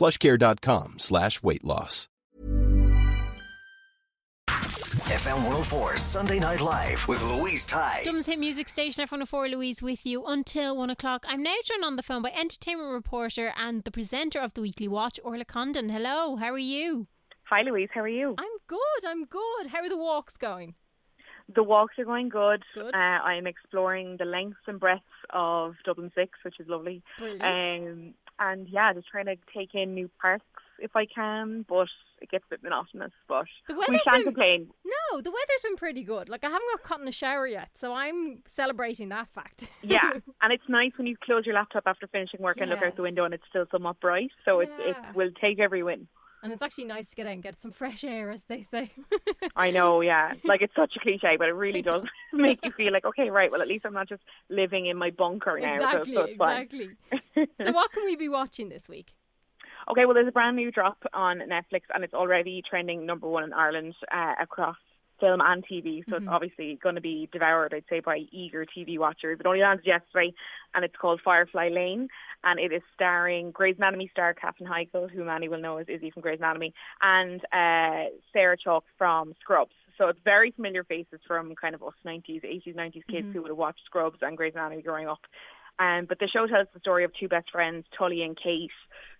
plushcare.com slash weight loss. FM 104 Sunday Night Live with Louise Ty. Dublin's hit music station F104 Louise with you until one o'clock. I'm now joined on the phone by entertainment reporter and the presenter of the Weekly Watch, Orla Condon. Hello, how are you? Hi Louise, how are you? I'm good, I'm good. How are the walks going? The walks are going good. Good. Uh, I'm exploring the lengths and breadths of Dublin Six, which is lovely. Brilliant. Um, and yeah, just trying to take in new parks if I can, but it gets a bit monotonous. But The we can't been- complain. No, the weather's been pretty good. Like I haven't got caught in a shower yet, so I'm celebrating that fact. Yeah, and it's nice when you close your laptop after finishing work and look out the window and it's still somewhat bright. So it's it Yeah. will take every win. And it's actually nice to get out and get some fresh air, as they say. I know, yeah. Like it's such a cliche, but it really does make you feel like, okay, right. Well, at least I'm not just living in my bunker now. exactly, so fine. exactly. so what can we be watching this week? Okay, well, there's a brand new drop on Netflix, and it's already trending number one in Ireland uh, across film and TV. So it's obviously going to be devoured, I'd say, by eager TV watchers. It only landed yesterday, and it's called Firefly Lane, and it is starring Grey's Anatomy star Katherine Heigl, who many will know as Izzy from Grey's Anatomy, and uh, Sarah Chalke from Scrubs. So it's very familiar faces from kind of us 90s, 80s, 90s kids who would have watched Scrubs and Grey's Anatomy growing up. Um, but the show tells the story of two best friends, Tully and Kate,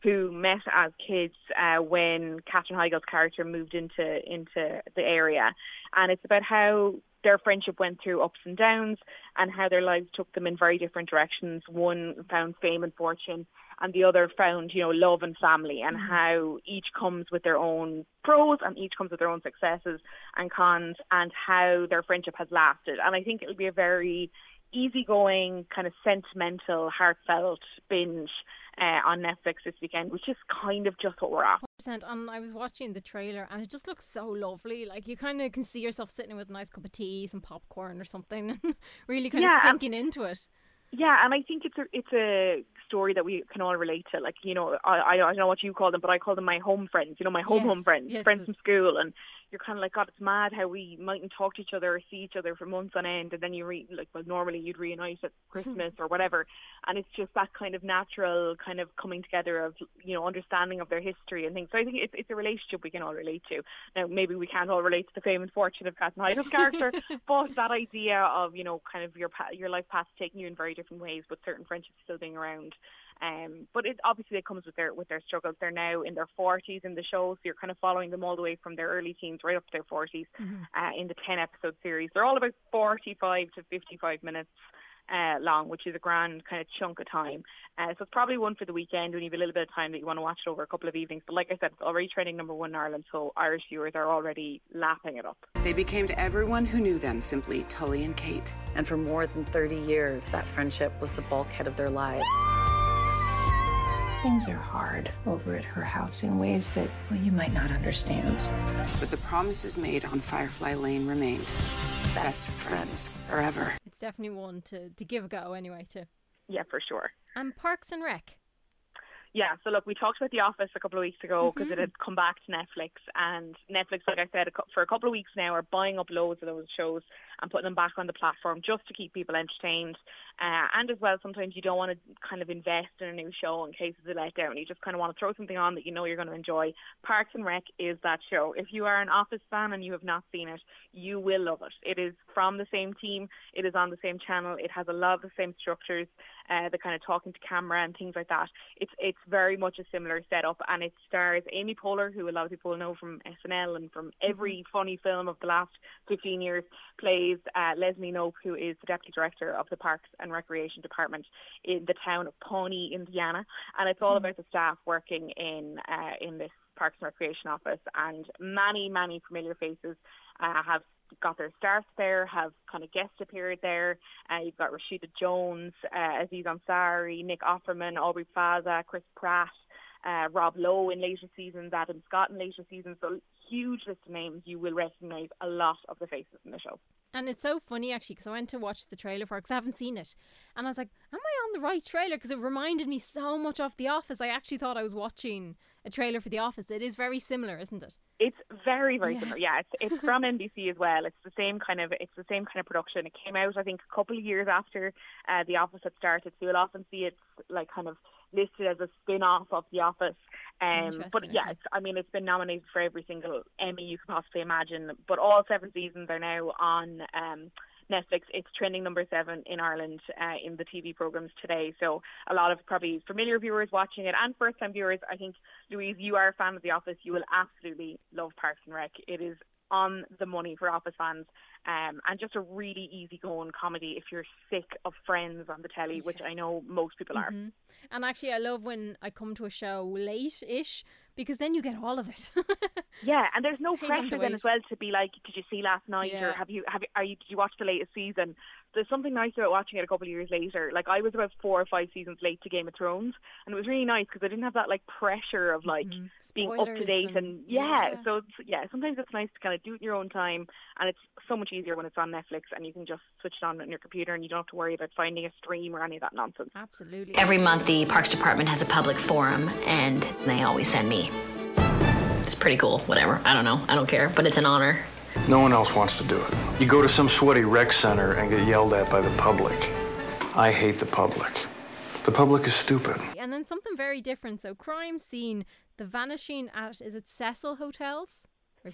who met as kids uh, when Katherine Heigl's character moved into into the area, and it's about how their friendship went through ups and downs, and how their lives took them in very different directions. One found fame and fortune, and the other found you know love and family, and how each comes with their own pros and each comes with their own successes and cons, and how their friendship has lasted. And I think it'll be a very easygoing, kind of sentimental, heartfelt binge uh, on Netflix this weekend, which is kind of just what we're at. and I was watching the trailer and it just looks so lovely. Like you kind of can see yourself sitting with a nice cup of tea, some popcorn or something, and really kind Yeah, of and- sinking into it. Yeah, and I think it's a it's a story that we can all relate to. Like you know, I I don't know what you call them, but I call them my home friends. You know, my home home friends, yes, friends from school, and you're kind of like, God, it's mad how we mightn't talk to each other or see each other for months on end, and then you re like, well, normally you'd reunite at Christmas or whatever, and it's just that kind of natural kind of coming together of you know understanding of their history and things. So I think it's it's a relationship we can all relate to. Now maybe we can't all relate to the fame and fortune of Katherine Heigl's character, but that idea of you know kind of your pa- your life path taking you in very different ways, but certain friendships still being around. Um, but it obviously it comes with their with their struggles. They're now in their forties in the show, so you're kind of following them all the way from their early teens right up to their 40s uh, in the ten episode series. They're all about forty five to fifty five minutes. Uh, long, which is a grand kind of chunk of time. Uh, so it's probably one for the weekend when you have a little bit of time that you want to watch it over a couple of evenings. But like I said, it's already trending number one in Ireland, so Irish viewers are already lapping it up. They became to everyone who knew them simply Tully and Kate. And for more than 30 years, that friendship was the bulkhead of their lives. Things are hard over at her house in ways that well, you might not understand. But the promises made on Firefly Lane remained. Best friends forever. It's definitely one to, to give a go anyway too. Yeah, for sure. And Parks and Rec. Yeah, so look, we talked about The Office a couple of weeks ago mm-hmm. because it had come back to Netflix, and Netflix, like I said, for a couple of weeks now, are buying up loads of those shows and putting them back on the platform just to keep people entertained. Uh, and as well, sometimes you don't want to kind of invest in a new show in case it's a letdown. You just kind of want to throw something on that you know you're going to enjoy. Parks and Rec is that show. If you are an Office fan and you have not seen it, you will love it. It is from the same team. It is on the same channel. It has a lot of the same structures, uh, the kind of talking to camera and things like that. It's it's very much a similar setup, and it stars Amy Poehler, who a lot of people know from SNL and from every mm-hmm. funny film of the last 15 years, plays uh, Leslie Knope, who is the deputy director of the Parks and Recreation Department in the town of Pawnee, Indiana, and it's all mm-hmm. about the staff working in uh, in this Parks and Recreation office, and many many familiar faces uh, have got their starts there, have kind of guest appeared there. Uh, you've got Rashida Jones, uh, Aziz Ansari, Nick Offerman, Aubrey Plaza, Chris Pratt, uh, Rob Lowe in later seasons, Adam Scott in later seasons. So huge list of names. You will recognise a lot of the faces in the show. And it's so funny actually because I went to watch the trailer for it because I haven't seen it, and I was like, "Am I on the right trailer?" Because it reminded me so much of The Office. I actually thought I was watching a trailer for The Office. It is very similar, isn't it? It's very very yeah. similar. Yeah, it's it's from NBC as well. It's the same kind of it's the same kind of production. It came out I think a couple of years after uh, The Office had started. So you'll often see it's like kind of listed as a spin-off of The Office. Um, but yeah, it's, I mean, it's been nominated for every single Emmy you could possibly imagine. But all seven seasons are now on um, Netflix. It's trending number seven in Ireland uh, in the TV programs today. So a lot of probably familiar viewers watching it and first-time viewers. I think Louise, you are a fan of The Office. You will absolutely love Parks and Rec. It is on the money for Office fans, um, and just a really easygoing comedy if you're sick of Friends on the telly, yes. which I know most people mm-hmm. are. And actually, I love when I come to a show late-ish because then you get all of it. yeah, and there's no pressure then as well to be like, did you see last night yeah. or have you have you, are you did you watch the latest season? There's something nice about watching it a couple of years later. Like I was about four or five seasons late to Game of Thrones, and it was really nice because I didn't have that like pressure of like mm-hmm. being up to date and, and yeah. yeah. So yeah, sometimes it's nice to kind of do it in your own time, and it's so much easier when it's on Netflix and you can just switch it on on your computer and you don't have to worry about finding a stream or any of that nonsense. Absolutely. Every month, the Parks Department has a public forum, and they always send me it's pretty cool. Whatever. I don't know. I don't care. But it's an honor. No one else wants to do it. You go to some sweaty rec center and get yelled at by the public. I hate the public. The public is stupid. And then something very different. So, crime scene, the vanishing at, is it Cecil Hotels?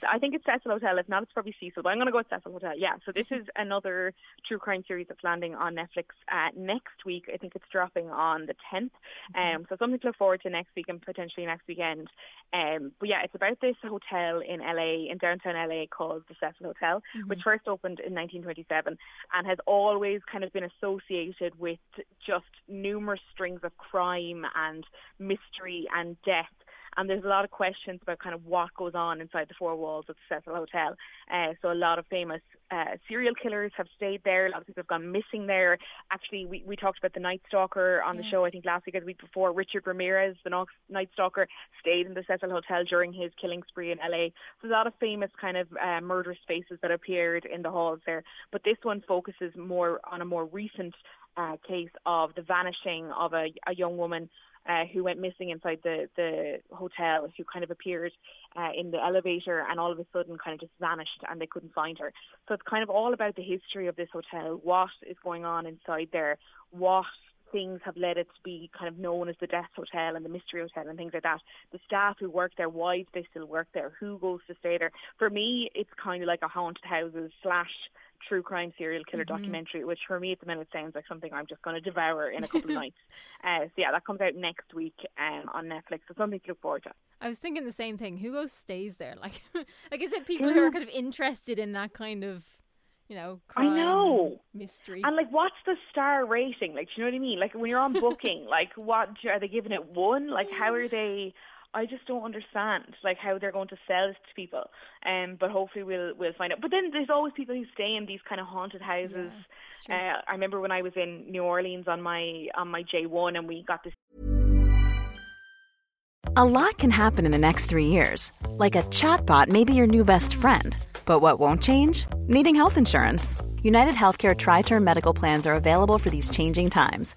I think it's Cecil Hotel. If not, it's probably Cecil. But I'm going to go with Cecil Hotel. Yeah. So this is another true crime series that's landing on Netflix uh, next week. I think it's dropping on the 10th. Mm-hmm. Um, so something to look forward to next week and potentially next weekend. Um, but yeah, it's about this hotel in LA, in downtown LA, called the Cecil Hotel, mm-hmm. which first opened in 1927 and has always kind of been associated with just numerous strings of crime and mystery and death and there's a lot of questions about kind of what goes on inside the four walls of the Cecil Hotel. Uh, so a lot of famous uh, serial killers have stayed there. A lot of people have gone missing there. Actually, we, we talked about the Night Stalker on yes. the show, I think last week or the week before. Richard Ramirez, the Night Stalker, stayed in the Cecil Hotel during his killing spree in LA. So there's a lot of famous kind of uh, murderous faces that appeared in the halls there. But this one focuses more on a more recent uh, case of the vanishing of a, a young woman uh, who went missing inside the, the hotel, who kind of appeared uh, in the elevator and all of a sudden kind of just vanished and they couldn't find her. So it's kind of all about the history of this hotel, what is going on inside there, what things have led it to be kind of known as the Death Hotel and the Mystery Hotel and things like that. The staff who work there, why do they still work there? Who goes to stay there? For me, it's kind of like a haunted houses slash true crime serial killer mm-hmm. documentary, which for me at the minute sounds like something I'm just going to devour in a couple of nights. Uh, so yeah, that comes out next week um, on Netflix. So something to look forward to. I was thinking the same thing. Who goes stays there? Like, like is it people who are kind of interested in that kind of you know, I know mystery. And like, what's the star rating? Like, do you know what I mean? Like, when you're on booking, like, what are they giving it one? Like, how are they? I just don't understand like how they're going to sell it to people. Um, but hopefully we'll we'll find out. But then there's always people who stay in these kind of haunted houses. Yeah, uh, I remember when I was in New Orleans on my on my J one, and we got this. A lot can happen in the next three years, like a chatbot may be your new best friend. But what won't change? Needing health insurance. United Healthcare Tri Term Medical Plans are available for these changing times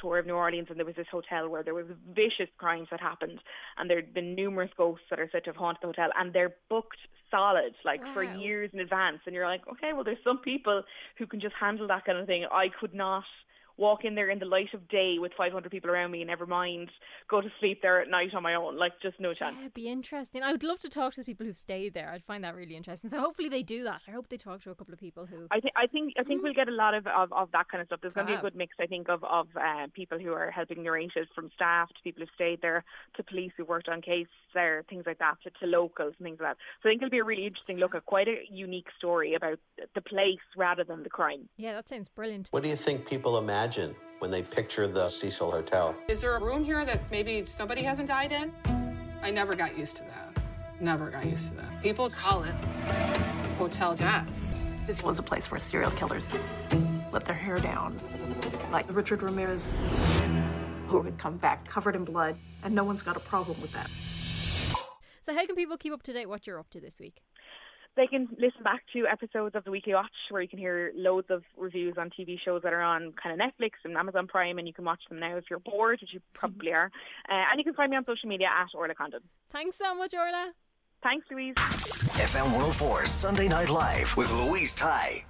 Tour of New Orleans, and there was this hotel where there was vicious crimes that happened, and there'd been numerous ghosts that are said to have haunted the hotel, and they're booked solid, like wow. for years in advance. And you're like, okay, well, there's some people who can just handle that kind of thing. I could not walk in there in the light of day with 500 people around me, and never mind go to sleep there at night on my own. Like, just no chance. Yeah, it'd be interesting. I would love to talk to the people who've stayed there. I'd find that really interesting. So hopefully they do that. I hope they talk to a couple of people who. I think I think I think we'll get a lot of, of, of that kind of stuff. There's going to be a good mix, I think, of of uh, people who are helping arrange it, from staff to people who stayed there, to police who worked on cases there, things like that, to, to locals and things like that. So I think it'll be a really interesting look at quite a unique story about the place rather than the crime. Yeah, that sounds brilliant. What do you think people imagine when they picture the Cecil Hotel. Is there a room here that maybe somebody hasn't died in? I never got used to that. Never got used to that. People call it Hotel Death. This was a place where serial killers let their hair down, like Richard Ramirez, who would come back covered in blood, and no one's got a problem with that. So, how can people keep up to date what you're up to this week? They can listen back to episodes of the Weekly Watch where you can hear loads of reviews on TV shows that are on kind of Netflix and Amazon Prime, and you can watch them now if you're bored, which you probably are. Uh, and you can find me on social media at Orla Condon. Thanks so much, Orla. Thanks, Louise. FM 104 Sunday Night Live with Louise Ty.